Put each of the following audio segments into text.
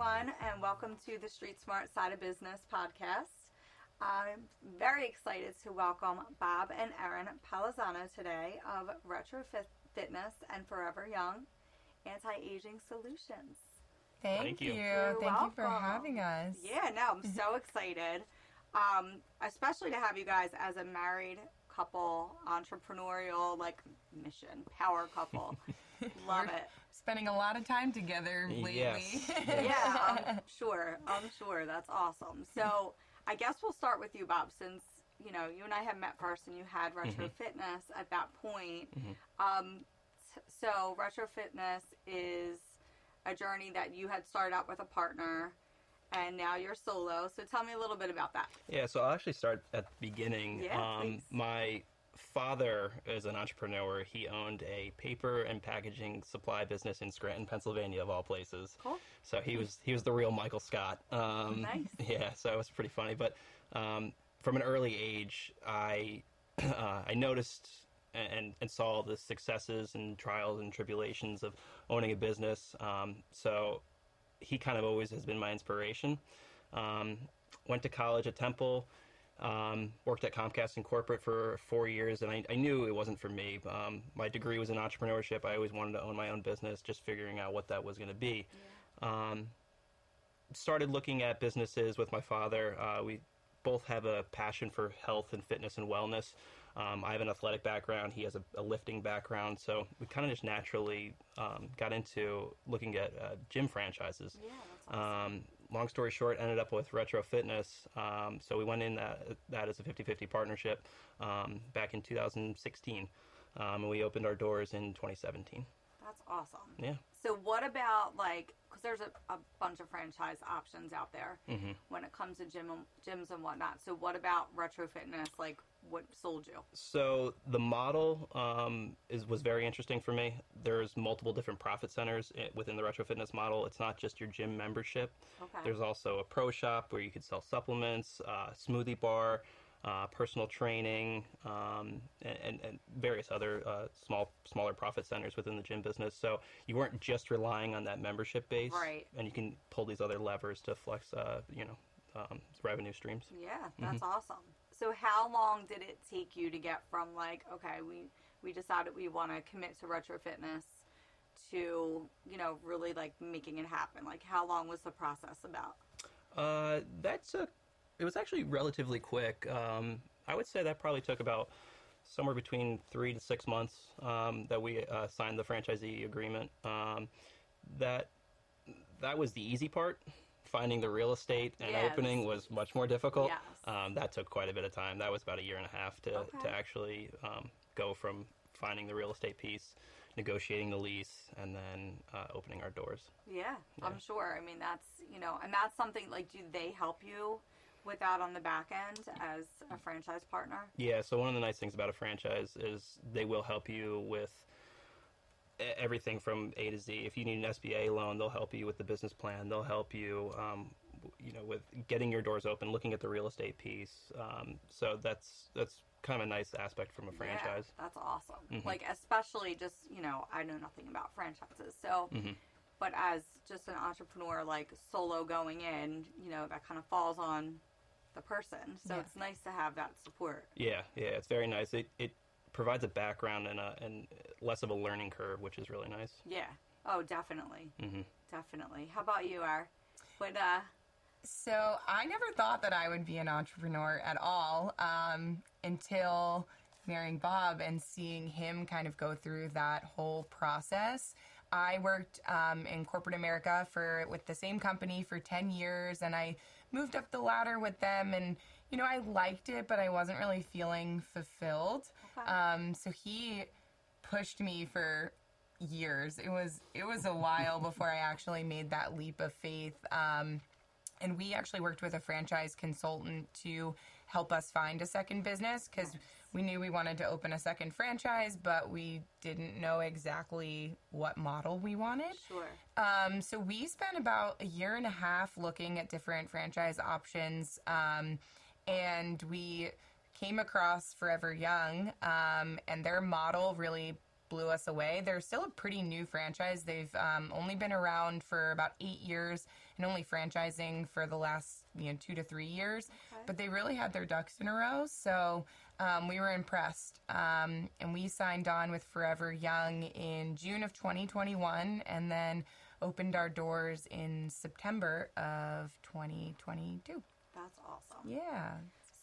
everyone, and welcome to the Street Smart Side of Business podcast. I'm very excited to welcome Bob and Erin Polizzano today of Retro Fit- Fitness and Forever Young Anti Aging Solutions. Thank, Thank you. you. You're Thank you for having us. Yeah, no, I'm so excited, um, especially to have you guys as a married couple, entrepreneurial like mission, power couple. Love it. Spending a lot of time together lately. Yes. yeah, I'm sure. I'm sure. That's awesome. So I guess we'll start with you, Bob, since you know you and I have met first, and you had Retro Fitness at that point. Um, so Retro Fitness is a journey that you had started out with a partner, and now you're solo. So tell me a little bit about that. Yeah, so I'll actually start at the beginning. Yeah, um, my father is an entrepreneur. He owned a paper and packaging supply business in Scranton, Pennsylvania, of all places. Cool. So he was he was the real Michael Scott. Um, Nice. Yeah, so it was pretty funny. But um, from an early age, I uh, I noticed and and saw the successes and trials and tribulations of owning a business. Um, so he kind of always has been my inspiration. Um, went to college at Temple. Um, worked at Comcast in corporate for four years, and I, I knew it wasn't for me. Um, my degree was in entrepreneurship. I always wanted to own my own business, just figuring out what that was going to be. Um, started looking at businesses with my father. Uh, we both have a passion for health and fitness and wellness. Um, I have an athletic background. He has a, a lifting background, so we kind of just naturally um, got into looking at uh, gym franchises. Yeah, that's awesome. Um, long story short, ended up with Retro Fitness. Um, so we went in that, that as a 50 50 partnership um, back in 2016. Um, and we opened our doors in 2017. That's awesome. Yeah. So what about like because there's a, a bunch of franchise options out there Mm-hmm. when it comes to gym gyms and whatnot. So what about retro fitness? Like what sold you? So the model um, is was very interesting for me. There's multiple different profit centers within the retro fitness model. It's not just your gym membership. Okay. There's also a pro shop where you could sell supplements, uh, smoothie bar, uh, personal training, um, and, and, and various other uh, small smaller profit centers within the gym business. So you weren't just relying on that membership base, Right. And you can pull these other levers to flex, uh, you know, um, revenue streams. Yeah, Mm-hmm. that's awesome. So how long did it take you to get from like okay, we we decided we want to commit to retro fitness to you know really like making it happen? Like how long was the process about? Uh, that took. It was actually relatively quick. Um, I would say that probably took about somewhere between three to six months um, that we uh, signed the franchisee agreement. Um, that that was the easy part. Finding the real estate and Yes. opening was much more difficult. Yes. Um, that took quite a bit of time. That was about a year and a half to, Okay. to actually um, go from finding the real estate piece, negotiating the lease, and then uh, opening our doors. Yeah, I'm sure. I mean, that's you know, and that's something like, do they help you with that on the back end as a franchise partner? Yeah, so one of the nice things about a franchise is they will help you with everything from A to Z. If you need an SBA loan, they'll help you with the business plan. They'll help you, um, you know, with getting your doors open, looking at the real estate piece. Um, so that's that's kind of a nice aspect from a franchise. Yeah, that's awesome. Mhm. Like, especially just you know, I know nothing about franchises, so. Mhm. But as just an entrepreneur, like solo going in, you know, that kind of falls on the person. So Yeah. it's nice to have that support. Yeah, yeah, it's very nice. It it provides a background and a and less of a learning curve, which is really nice. Yeah. Oh, definitely, hmm definitely. How about you, R? What? Uh, So I never thought that I would be an entrepreneur at all um, until marrying Bob and seeing him kind of go through that whole process. I worked um, in corporate America for with the same company for ten years, and I moved up the ladder with them. And you know, I liked it, but I wasn't really feeling fulfilled. Um, so he pushed me for years. It was it was a while before I actually made that leap of faith. Um, and we actually worked with a franchise consultant to help us find a second business because we knew we wanted to open a second franchise, but we didn't know exactly what model we wanted. sure. Um, so we spent about a year and a half looking at different franchise options, um, and we came across Forever Young, um, and their model really blew us away. They're still a pretty new franchise. They've um, only been around for about eight years, and only franchising for the last you know two to three years, Okay. but they really had their ducks in a row. So um, we were impressed, um, and we signed on with Forever Young in June of 2021, and then opened our doors in September of 2022. That's awesome. Yeah.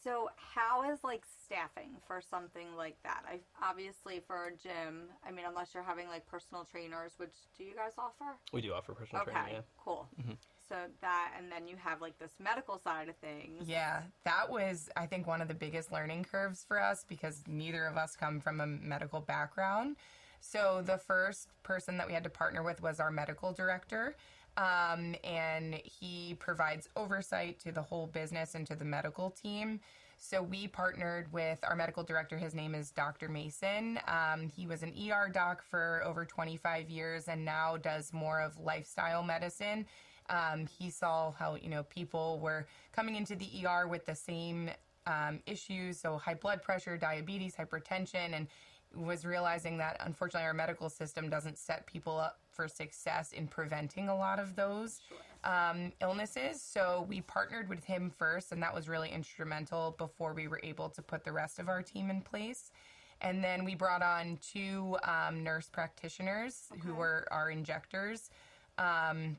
So, how is like staffing for something like that? I obviously for a gym. I mean, unless you're having like personal trainers, which do you guys offer? We do offer personal Okay, training. Yeah. cool. Mm-hmm. So that, and then you have like this medical side of things. Yeah, that was, I think, one of the biggest learning curves for us because neither of us come from a medical background. So the first person that we had to partner with was our medical director. Um, and he provides oversight to the whole business and to the medical team. So we partnered with our medical director. His name is Dr. Mason. Um, he was an ER doc for over 25 years and now does more of lifestyle medicine. Um, he saw how you know people were coming into the ER with the same um, issues, so high blood pressure, diabetes, hypertension, and was realizing that unfortunately our medical system doesn't set people up for success in preventing a lot of those um, illnesses. So we partnered with him first, and that was really instrumental before we were able to put the rest of our team in place. And then we brought on two um, nurse practitioners who Okay. were our injectors. Um,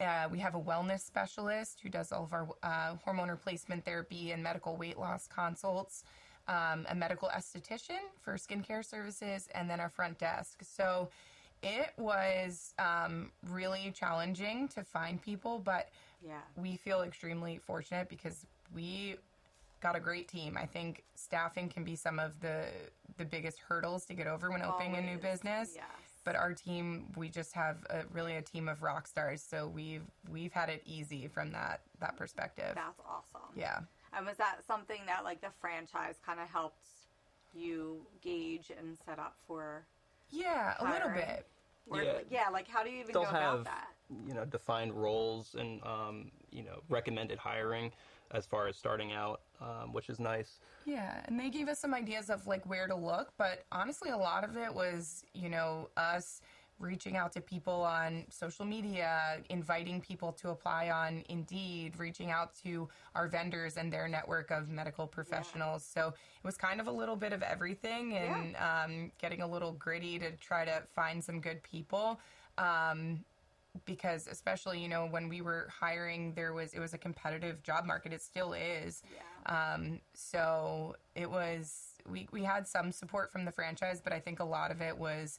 uh, we have a wellness specialist who does all of our uh, hormone replacement therapy and medical weight loss consults, um, a medical esthetician for skincare services, and then our front desk. So it was um, really challenging to find people, but Yeah. we feel extremely fortunate because we got a great team. I think staffing can be some of the the biggest hurdles to get over when opening a new business Yes. but our team we just have a, really a team of rock stars so we've we've had it easy from that that perspective That's awesome. yeah And was that something that like the franchise kind of helped you gauge and set up for? Yeah a little Hiring. bit Or, Yeah. like, yeah. Like, how do you even They'll go have about that? you know defined roles and um, you know recommended hiring as far as starting out, um, which is nice. yeah and they gave us some ideas of like where to look but honestly a lot of it was you know us reaching out to people on social media inviting people to apply on indeed reaching out to our vendors and their network of medical professionals. So it was kind of a little bit of everything and um, getting a little gritty to try to find some good people um, because especially you know when we were hiring there was it was a competitive job market. It still is. Yeah. um, so it was we, we had some support from the franchise but i think a lot of it was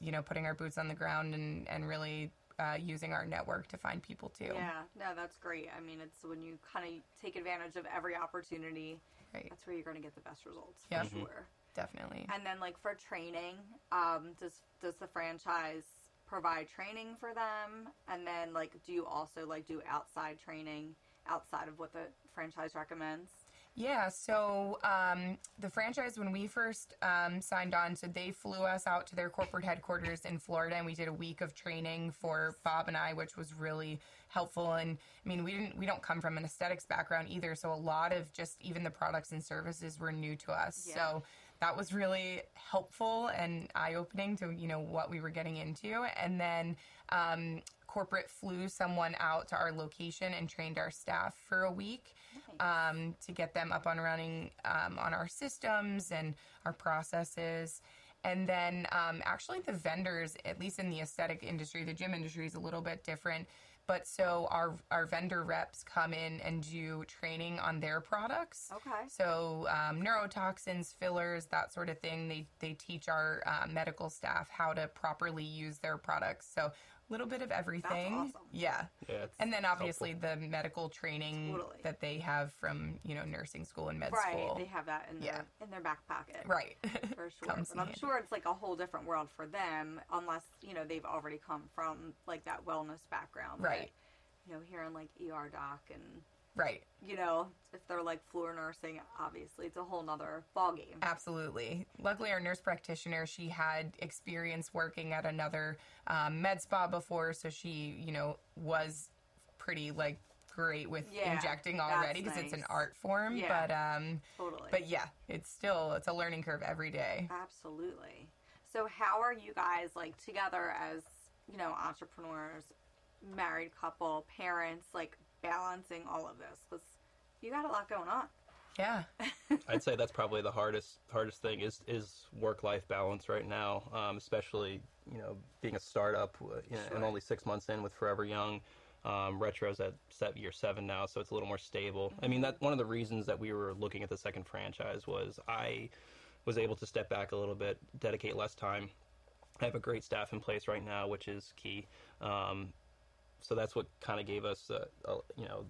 you know putting our boots on the ground and and really uh, using our network to find people too Yeah, no, that's great. I mean, it's when you kind of take advantage of every opportunity, right that's where you're going to get the best results for Yeah. Mm-hmm. sure. definitely And then, like for training, um, does does the franchise provide training for them? And then, like, do you also like do outside training outside of what the franchise recommends? Yeah, so um, the franchise, when we first um, signed on, so they flew us out to their corporate headquarters in Florida, and we did a week of training for Bob and I, which was really helpful. And I mean, we didn't, we don't come from an aesthetics background either, so a lot of just even the products and services were new to us. Yeah. So that was really helpful and eye opening to you know what we were getting into. And then um, corporate flew someone out to our location and trained our staff for a week um, to get them up and running um, on our systems and our processes. And then um, actually, the vendors, at least in the aesthetic industry, the gym industry is a little bit different. But so our our vendor reps come in and do training on their products. Okay. So um, neurotoxins, fillers, that sort of thing. They they teach our uh, medical staff how to properly use their products. So little bit of everything. awesome. Yeah. Yeah, it's And then helpful. obviously the medical training Totally. that they have from you know nursing school and med school. Right, school. they have that in Yeah. their in their back pocket. Right. For sure. Comes But I'm handy. sure it's like a whole different world for them unless, you know, they've already come from like that wellness background. But, Right. you know, hearing like ER doc and Right. You know, if they're like floor nursing, obviously it's a whole nother ballgame. Absolutely. Luckily, our nurse practitioner, she had experience working at another um, med spa before, so she, you know, was pretty like great with yeah, injecting already because nice. it's an art form. Yeah, but um, totally. But yeah, it's still it's a learning curve every day. Absolutely. So how are you guys like together as you know entrepreneurs, married couple, parents? Like, balancing all of this was you got a lot going on. Yeah. I'd say that's probably the hardest hardest thing is is work life balance right now, um, especially you know being a startup uh, you know, sure. and only six months in with Forever Young. Um, Retro's at set, year seven now, so it's a little more stable. Mm-hmm. I mean, that mm-hmm. one of the reasons that we were looking at the second franchise was I was able to step back a little bit, dedicate less time. I have a great staff in place right now, which is key. Um, so that's what kind of gave us, uh, uh, you know,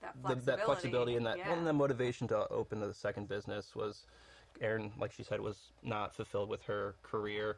that flexibility, the, that flexibility and that yeah. and the motivation to open the second business was Erin, like she said, was not fulfilled with her career.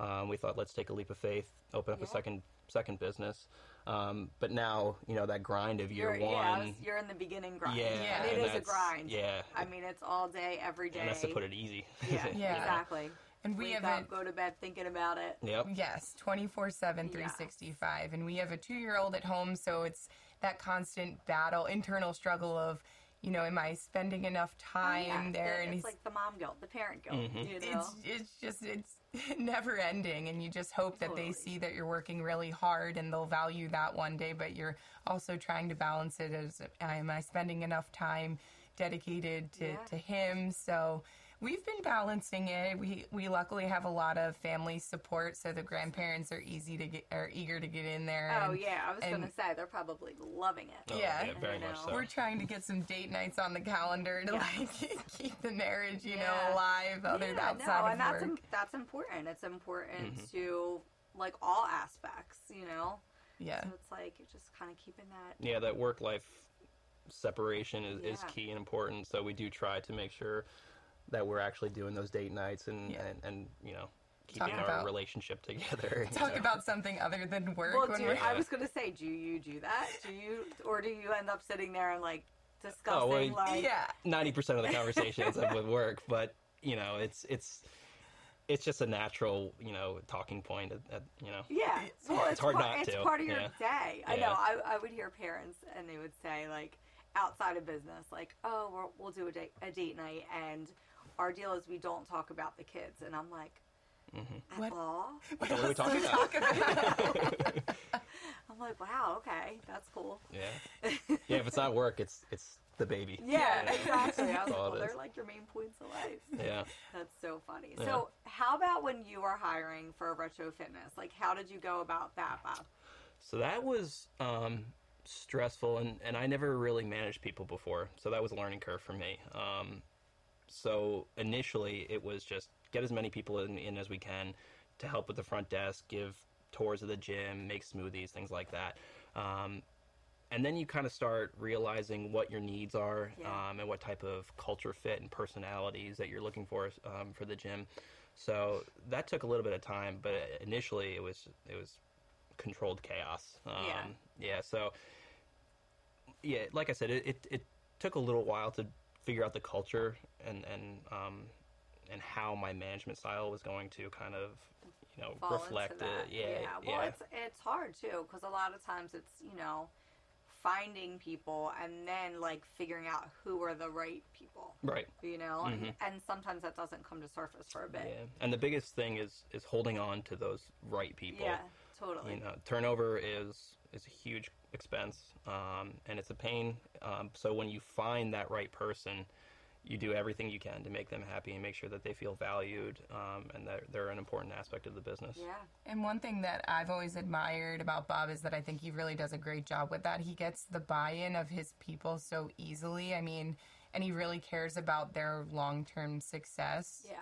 Um, we thought, let's take a leap of faith, open up yeah. a second second business. Um, but now, you know, that grind of year you're, one. Yeah, was, you're in the beginning grind. Yeah. yeah. And it and is a grind. Yeah. I mean, it's all day, every day. And that's to put it easy. Yeah, yeah. exactly. And we Wake have up, a, go to bed thinking about it. Yep. Yes, 24 7, 365. And we have a two year old at home, so it's that constant battle, internal struggle of, you know, am I spending enough oh, time yeah, there? And it's like the mom guilt, the parent guilt. Mm-hmm. You know? It's it's just it's never ending, and you just hope that totally. they see that you're working really hard and they'll value that one day. But you're also trying to balance it as am I spending enough time dedicated to yeah. to him? So we've been balancing it. We we luckily have a lot of family support, so the grandparents are easy to get are eager to get in there. Oh yeah, I was going to say they're probably loving it. Oh, yeah, yeah very much so. We're trying to get some date nights on the calendar to like keep the marriage, you yeah. know, alive. Other yeah, outside no, of and that's Im- that's important. It's important mm-hmm. to like all aspects, you know. Yeah. So it's like you're just kind of keeping that. Yeah, that work life separation is, yeah. is key and important. So we do try to make sure that we're actually doing those date nights and yeah. and, and you know keeping talk our about, relationship together. Talk know. about something other than work. Well, I was going to say, do you do that? Do you, or do you end up sitting there and like discussing? Oh, well, like, yeah, ninety percent of the conversations are with work, but you know, it's it's it's just a natural, you know, talking point. At, at, you know, yeah, it's, well, it's, it's hard part, not it's to. It's part of your yeah. day. I know. I, I would hear parents, and they would say like, outside of business, like, oh, we will do a date, a date night, and our deal is we don't talk about the kids. And I'm like, mm-hmm. at what? all? What are we talking about? about? I'm like, wow, okay, that's cool. Yeah, yeah. If it's not work, it's it's the baby. Yeah, yeah. exactly. I was like, well, they're like your main points of life. Yeah, that's so funny. Yeah. So, how about when you were hiring for retro fitness? Like, how did you go about that, Bob? So that was um, stressful, and and I never really managed people before, so that was a learning curve for me. Um, so initially, it was just get as many people in, in as we can to help with the front desk, give tours of the gym, make smoothies, things like that. Um, and then you kind of start realizing what your needs are yeah. um, and what type of culture fit and personalities that you're looking for um, for the gym. So that took a little bit of time, but initially it was it was controlled chaos. yeah. Um, yeah. So yeah, like I said, it, it, it took a little while to figure out the culture and and um, and how my management style was going to kind of you know Fall reflect it. Yeah, yeah. Well, yeah. it's it's hard too because a lot of times it's you know finding people and then like figuring out who are the right people right you know mm-hmm. and, and, sometimes that doesn't come to surface for a bit yeah. and the biggest thing is is holding on to those right people yeah totally you know turnover is is a huge expense um, and it's a pain um, so when you find that right person you do everything you can to make them happy and make sure that they feel valued um, and that they're an important aspect of the business. Yeah. And one thing that I've always admired about Bob is that I think he really does a great job with that. He gets the buy in of his people so easily. I mean, and he really cares about their long term success. Yeah.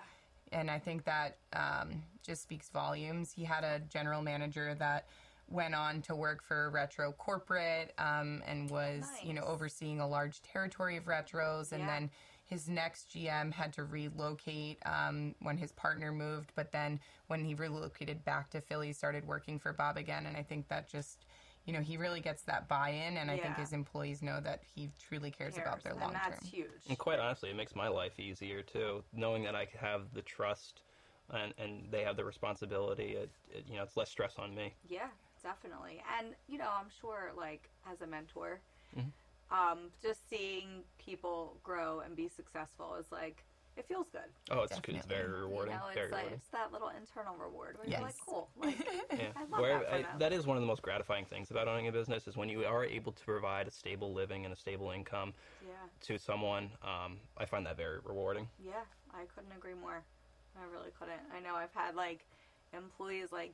And I think that um, just speaks volumes. He had a general manager that went on to work for Retro Corporate um, and was, nice. you know, overseeing a large territory of retros. And yeah. then his next GM had to relocate um, when his partner moved, but then when he relocated back to Philly, started working for Bob again. And I think that just, you know, he really gets that buy-in, and yeah. I think his employees know that he truly cares, cares about their long term. That's huge. And quite honestly, it makes my life easier too, knowing that I have the trust, and and they have the responsibility. It, it, you know, it's less stress on me. Yeah, definitely. And you know, I'm sure, like as a mentor. Mm-hmm um, just seeing people grow and be successful is like it feels good. Oh, it's, it's very rewarding. You know, it's, very like, rewarding. it's that little internal reward where yes. you're like, cool. Like, yeah. I love where, that, I, that is one of the most gratifying things about owning a business is when you are able to provide a stable living and a stable income yeah. to someone. Um, I find that very rewarding. Yeah, I couldn't agree more. I really couldn't. I know I've had like employees like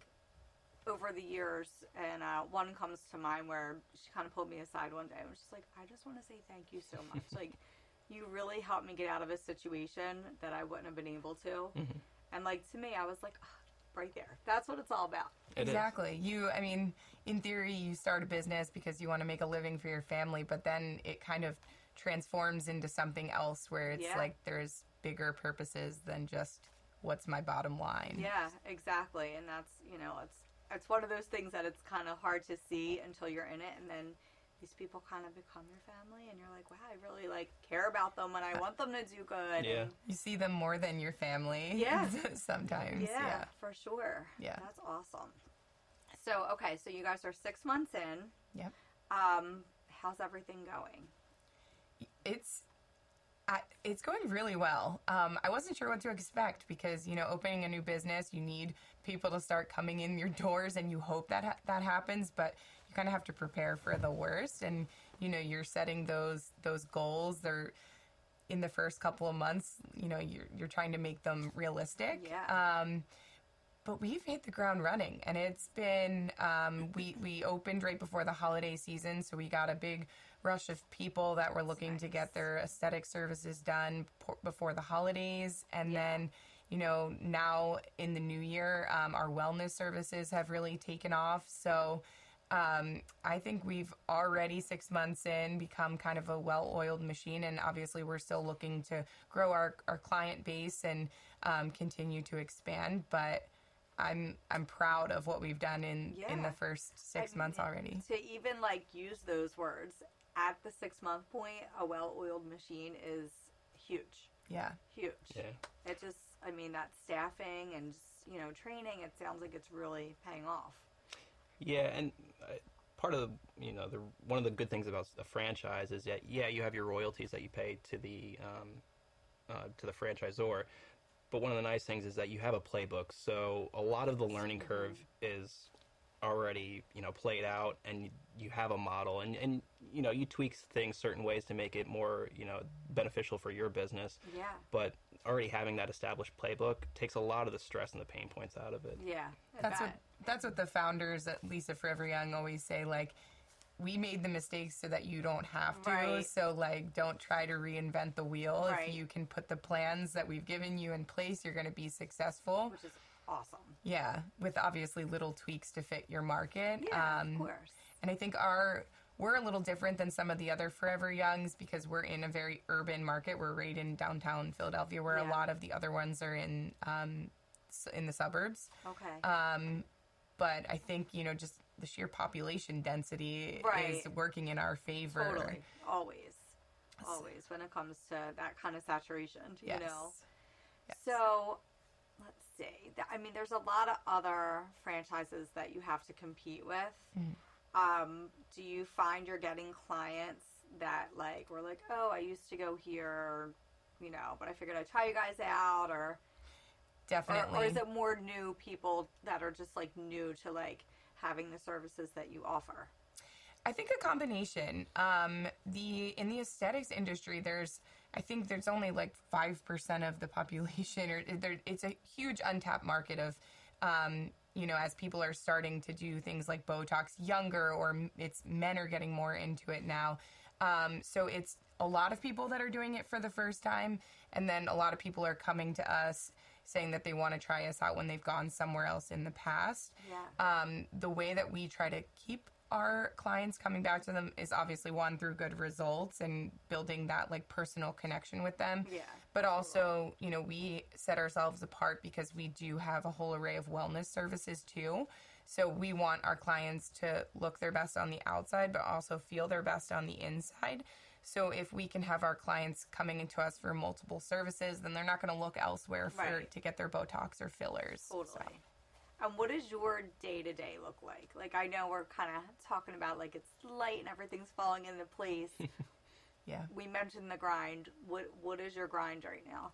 over the years, and uh, one comes to mind where she kind of pulled me aside one day and was just like, I just want to say thank you so much. like, you really helped me get out of a situation that I wouldn't have been able to. Mhm. And like to me, I was like, "Ah, right there. That's what it's all about. It is. exactly. You, I mean, in theory, you start a business because you want to make a living for your family, but then it kind of transforms into something else where it's Yeah. like there's bigger purposes than just what's my bottom line. Yeah, exactly. And that's you know, it's it's one of those things that it's kind of hard to see until you're in it, and then these people kind of become your family, and you're like, wow, I really like care about them, and I want them to do good. Yeah. and- You see them more than your family. Yeah. sometimes. yeah, Yeah. for sure. Yeah. that's awesome. So okay, so you guys are six months in. Yep. Um, how's everything going? It's I, it's going really well. Um, I wasn't sure what to expect because you know, opening a new business, you need people to start coming in your doors, and you hope that ha- that happens. But you kind of have to prepare for the worst, and you know, you're setting those those goals. They're in the first couple of months. You know, you're you're trying to make them realistic. Yeah. Um, but we've hit the ground running and it's been um, we we opened right before the holiday season so we got a big rush of people that were looking to get their aesthetic services done before the holidays and Yeah. then you know now in the new year um, our wellness services have really taken off so um, I think we've already six months in become kind of a well-oiled machine, and obviously we're still looking to grow our, our client base and um, continue to expand. But I'm I'm proud of what we've done in in the first six I months mean, already. To even like use those words at the six month point, a well oiled machine is huge. Yeah, Huge. Yeah. It just, I mean, that staffing and just, you know, training, it sounds like it's really paying off. Yeah, and uh, part of the, you know the one of the good things about a franchise is that yeah you have your royalties that you pay to the um, uh, to the franchisor, but one of the nice things is that you have a playbook. So a lot of the learning curve is already you know played out, and you, you have a model, and and you know you tweak things certain ways to make it more you know beneficial for your business. Yeah. But already having that established playbook takes a lot of the stress and the pain points out of it. Yeah. That's what that's what the founders at Lisa Forever Young always say. Like, we made the mistakes so that you don't have to. Right. So like, don't try to reinvent the wheel. Right. If you can put the plans that we've given you in place, you're going to be successful. Which is awesome. Yeah, with obviously little tweaks to fit your market. Yeah, um, of course. And I think our we're a little different than some of the other Forever Youngs because we're in a very urban market. We're right in downtown Philadelphia, where Yeah. a lot of the other ones are in um, in the suburbs. Okay. Um, but I think you know just the sheer population density Right. is working in our favor. totally. Always. Always when it comes to that kind of saturation, you Yes. know. Yes. So, let's see. I mean, there's a lot of other franchises that you have to compete with. Mm. Um, do you find you're getting clients that like were like, oh, I used to go here, you know, but I figured I'd try you guys out, or or, Definitely. or is it more new people that are just like new to like having the services that you offer? I think a combination. Um, the in the aesthetics industry, there's I think there's only like five percent of the population, or there, it's a huge untapped market of, um, you know, as people are starting to do things like Botox younger, or it's men are getting more into it now. Um, so it's a lot of people that are doing it for the first time, and then a lot of people are coming to us saying that they want to try us out when they've gone somewhere else in the past Yeah. um, the way that we try to keep our clients coming back to them is obviously one through good results and building that like personal connection with them Yeah. But also you know we set ourselves apart because we do have a whole array of wellness services too so we want our clients to look their best on the outside but also feel their best on the inside so if we can have our clients coming into us for multiple services then they're not going to look elsewhere for Right. to get their botox or fillers Totally. So, And what does your day to day look like? Like I know we're kind of talking about like it's light and everything's falling into place. yeah we mentioned the grind. What what is your grind right now?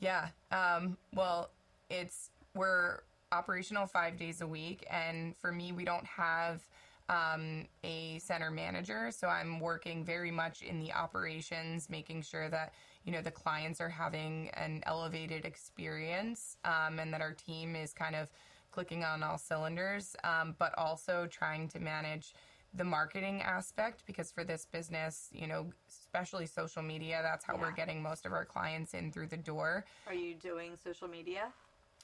Yeah. Um, well, it's we're operational five days a week, and for me, we don't have um, a center manager, so I'm working very much in the operations, making sure that you know the clients are having an elevated experience, um, and that our team is kind of clicking on all cylinders, um, but also trying to manage the marketing aspect because for this business, you know, especially social media, that's how we're getting most of our clients in through the door. Are you doing social media?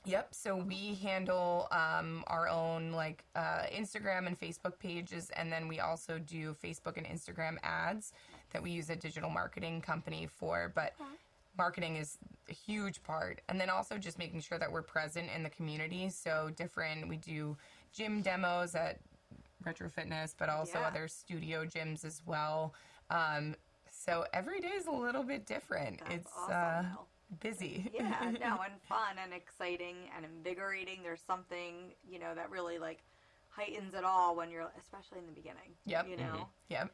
Yep. So we handle um, our own like uh, Instagram and Facebook pages, and then we also do Facebook and Instagram ads that we use a digital marketing company for. But marketing is a huge part, and then also just making sure that we're present in the community. So different. We do gym demos at Retro Fitness, but also Yeah. other studio gyms as well. Um, so every day is a little bit different. That's it's awesome, uh, busy. yeah, no, and fun and exciting and invigorating. There's something, you know, that really like heightens it all when you're, especially in the beginning. Yep. You know. Yep.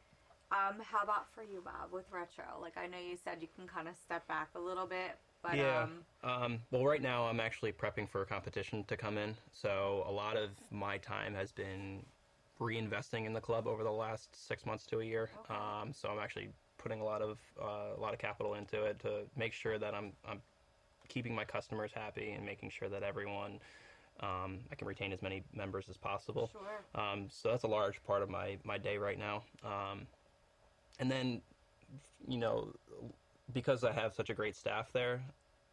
Um, how about for you, Bob, with retro? Like I know you said you can kind of step back a little bit, but yeah. um, Um, well, right now I'm actually prepping for a competition to come in, so a lot of my time has been reinvesting in the club over the last six months to a year. Um, so I'm actually putting a lot of uh, a lot of capital into it to make sure that I'm I'm keeping my customers happy and making sure that everyone um, I can retain as many members as possible. sure. Um, so that's a large part of my, my day right now. Um, and then, you know, because I have such a great staff there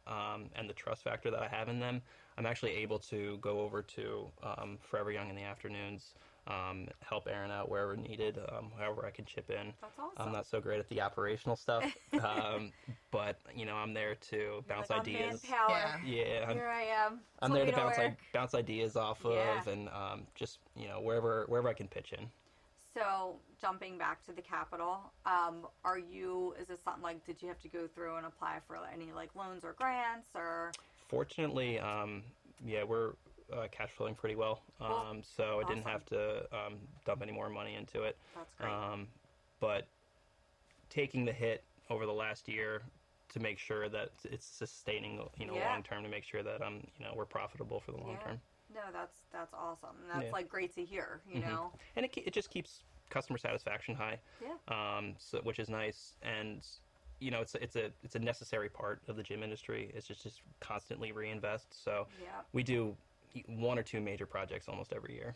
um, and the trust factor that I have in them, I'm actually able to go over to um, Forever Young in the afternoons, um, help Erin out wherever needed, um, however I can chip in. That's awesome. I'm not so great at the operational stuff, um, but you know I'm there to bounce like, I'm ideas. manpower. Yeah. Yeah, I'm, Here I am. I'm there to bounce. I- bounce ideas off of and um, just you know wherever wherever I can pitch in. So jumping back to the capital, um, are you? Is this something like? Did you have to go through and apply for any like loans or grants or? Fortunately, um, yeah, we're uh, cash flowing pretty well, um, so I didn't have to um, dump any more money into it. That's great. Um, but taking the hit over the last year to make sure that it's sustaining, you know, Yeah. long term to make sure that um, you know, we're profitable for the long Yeah. term. no, that's that's awesome. That's Yeah. like great to hear. You Mhm. know. and it, it just keeps customer satisfaction high, Yeah. um, so, which is nice. And you know, it's a- it's a it's a necessary part of the gym industry. It's just just constantly reinvest. So Yeah. we do one or two major projects almost every year.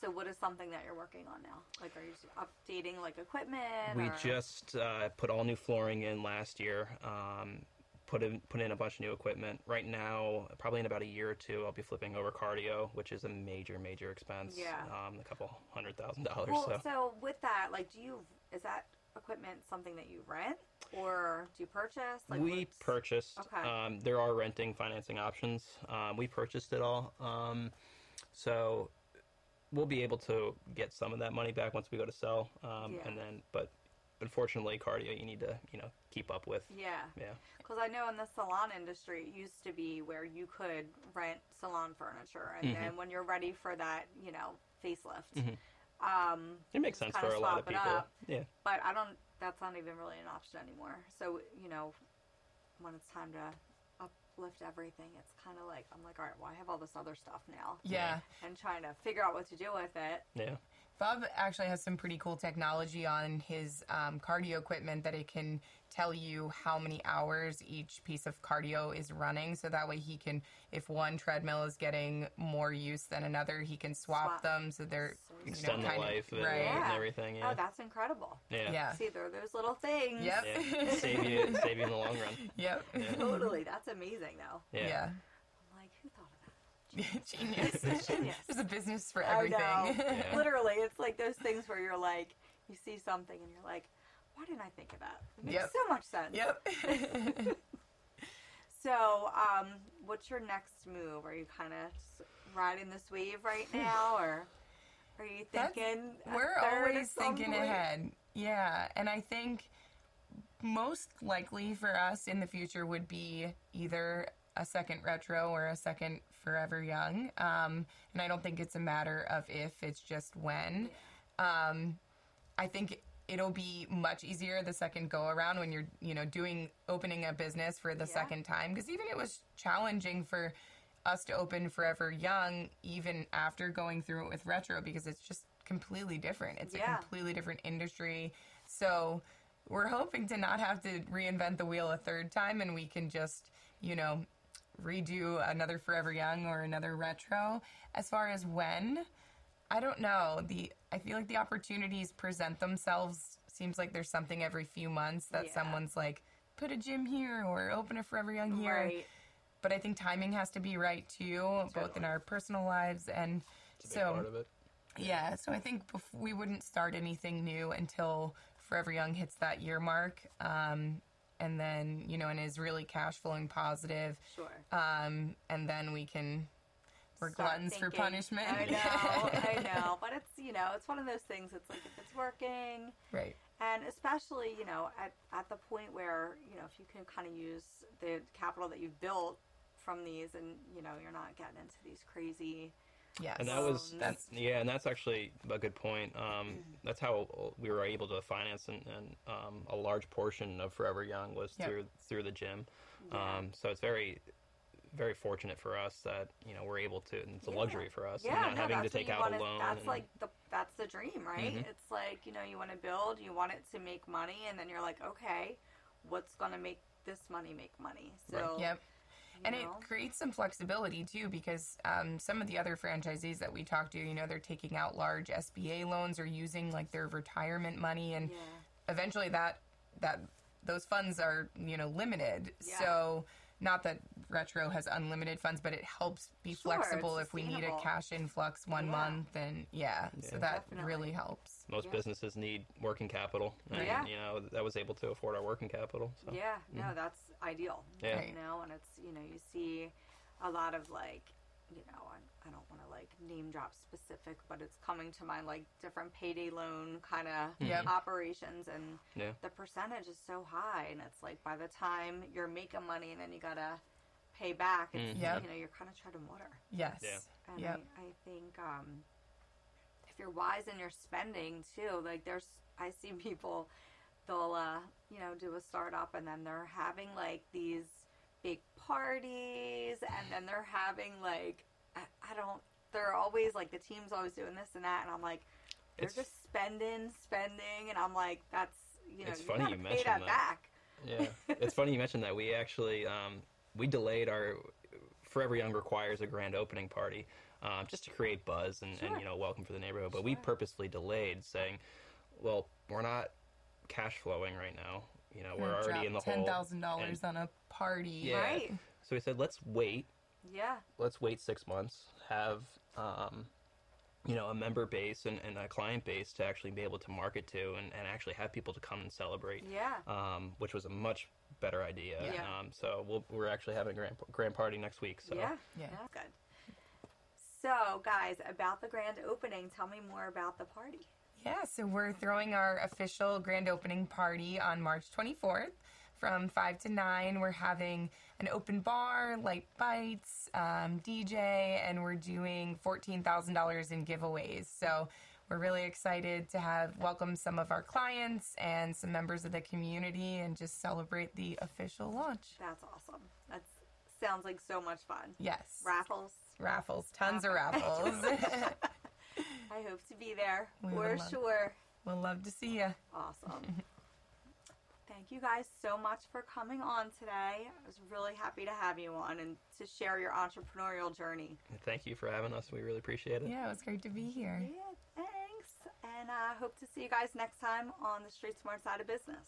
So what is something that you're working on now? Like, are you updating like equipment? We or- just uh, put all new flooring in last year. Um, put in put in a bunch of new equipment. Right now, probably in about a year or two, I'll be flipping over cardio, which is a major major expense. Yeah. Um, a couple hundred thousand dollars. Well, so. so with that, like, do you is that equipment something that you rent or do you purchase? Like, we what's- purchased. Okay. Um, there are renting financing options. Um, we purchased it all. Um, so we'll be able to get some of that money back once we go to sell. Um, Yeah. And then, but unfortunately, cardio you need to you know keep up with. Yeah. Yeah. Because I know in the salon industry, it used to be where you could rent salon furniture, and Mhm. then when you're ready for that, you know, facelift, Mhm. um, It makes sense for a lot of people. up. Yeah. but I don't. That's not even really an option anymore. So you know, when it's time to uplift everything, it's kind of like I'm like, all right, well, I have all this other stuff now, Yeah. and trying to figure out what to do with it. Yeah. Bob actually has some pretty cool technology on his um, cardio equipment that it can tell you how many hours each piece of cardio is running. So that way he can, if one treadmill is getting more use than another, he can swap, Swap. them so they're you Extend know, the kind of- life of it right. and everything. Yeah. Oh, that's incredible. yeah. Yeah. See, there are those little things. Yep. Yeah. save you save you in the long run. Yep. Yeah. Totally. That's amazing, though. Yeah. Yeah. I'm like, who thought of that? Genius. Genius. There's a business for I everything. know. Yeah. Literally, it's like those things where you're like, you see something and you're like, why didn't I think of that? It makes Yep. so much sense. yep. So, um, what's your next move? Are you kind of riding this wave right now, or are you thinking We're always thinking point? ahead. Yeah, and I think most likely for us in the future would be either a second retro or a second forever young. Um, and I don't think it's a matter of if, it's just when. Um, I think it'll be much easier the second go around when you're, you know, doing opening a business for the Yeah. second time. Because even it was challenging for us to open Forever Young, even after going through it with Retro, because it's just completely different. It's Yeah. a completely different industry. So we're hoping to not have to reinvent the wheel a third time and we can just, you know, redo another Forever Young or another retro. As far as when, I don't know. The I feel like the opportunities present themselves. Seems like there's something every few months that Yeah. someone's like, put a gym here or open a Forever Young here. Right. But I think timing has to be right too, both in our personal lives and It's a big so part of it. yeah, so I think bef- we wouldn't start anything new until Forever Young hits that year mark, um, and then you know, and is really cash flowing positive, Sure. um, and then we can. We're Start gluttons for punishment. I know, I know. But it's, you know, it's one of those things. It's like if it's working, right. and especially, you know, at, at the point where, you know, if you can kind of use the capital that you've built from these and, you know, you're not getting into these crazy. Yes. And that was Um, that's yeah, and that's actually a good point. Um, that's how we were able to finance and, and um, a large portion of Forever Young was Yep. through through the gym. Yeah. Um, so it's very very fortunate for us that you know we're able to. And it's a Yeah. luxury for us, Yeah, and not no, having to take out wanna, a loan. That's and- like the that's the dream, right? Mhm. It's like you know you want to build, you want it to make money, and then you're like, okay, what's gonna make this money make money? So Yep. And know, it creates some flexibility too, because um, some of the other franchisees that we talk to, you know, they're taking out large SBA loans or using like their retirement money, and yeah, eventually that that those funds are you know limited. Yeah. So not that retro has unlimited funds, but it helps be Sure, flexible if we need a cash influx one Yeah. month, and yeah, so that Definitely. really helps. most Yeah. businesses need working capital, and Yeah. you know that was able to afford our working capital. So. yeah, no, mm-hmm. that's ideal. Yeah. Right. You know, and it's you know you see a lot of like you know I, I don't want to like name drop specific, but it's coming to mind like different payday loan kind of Yep. Mm-hmm. operations, and Yeah. the percentage is so high, and it's like by the time you're making money and then you gotta pay back, it's Mhm. Yep. you know you're kind of treading water. Yes. Yeah. And Yep. I, I think um, if you're wise in your spending too, like there's, I see people, they'll, uh, you know, do a startup and then they're having like these big parties and then they're having like, I, I don't, they're always like, the team's always doing this and that. And I'm like, they're It's- just spending, spending. And I'm like, that's, you know, It's you funny gotta you pay mentioned that that. back. Yeah, it's funny you mentioned that. We actually um, we delayed our Forever Young requires a grand opening party um, just to create buzz and, Sure. and you know welcome for the neighborhood. But we purposely delayed, saying, "Well, we're not cash flowing right now. You know, we're already in the ten hole." thousand dollars on a party. Yeah. Right. So we said, "Let's wait. Yeah. Let's wait six months. Have um, you know a member base and, and a client base to actually be able to market to and, and actually have people to come and celebrate." Yeah. um, which was a much better idea. Yeah. Um, so we'll, we're actually having a grand, grand party next week. So Yeah. Yeah. That's good. So, guys, about the grand opening, tell me more about the party. Yeah, so we're throwing our official grand opening party on March 24th from 5 to 9. We're having an open bar, light bites, um, DJ, and we're doing $14,000 in giveaways. So we're really excited to have welcome some of our clients and some members of the community and just celebrate the official launch. That's awesome. That sounds like so much fun. Yes. Raffles. Raffles, tons of raffles. I hope to be there We for love- sure. we'll love to see you. Awesome. Thank you guys so much for coming on today. I was really happy to have you on and to share your entrepreneurial journey. thank you for having us. We really appreciate it. Yeah, it was great to be here. Yeah, thanks and I hope to see you guys next time on the Street Smart Side of Business.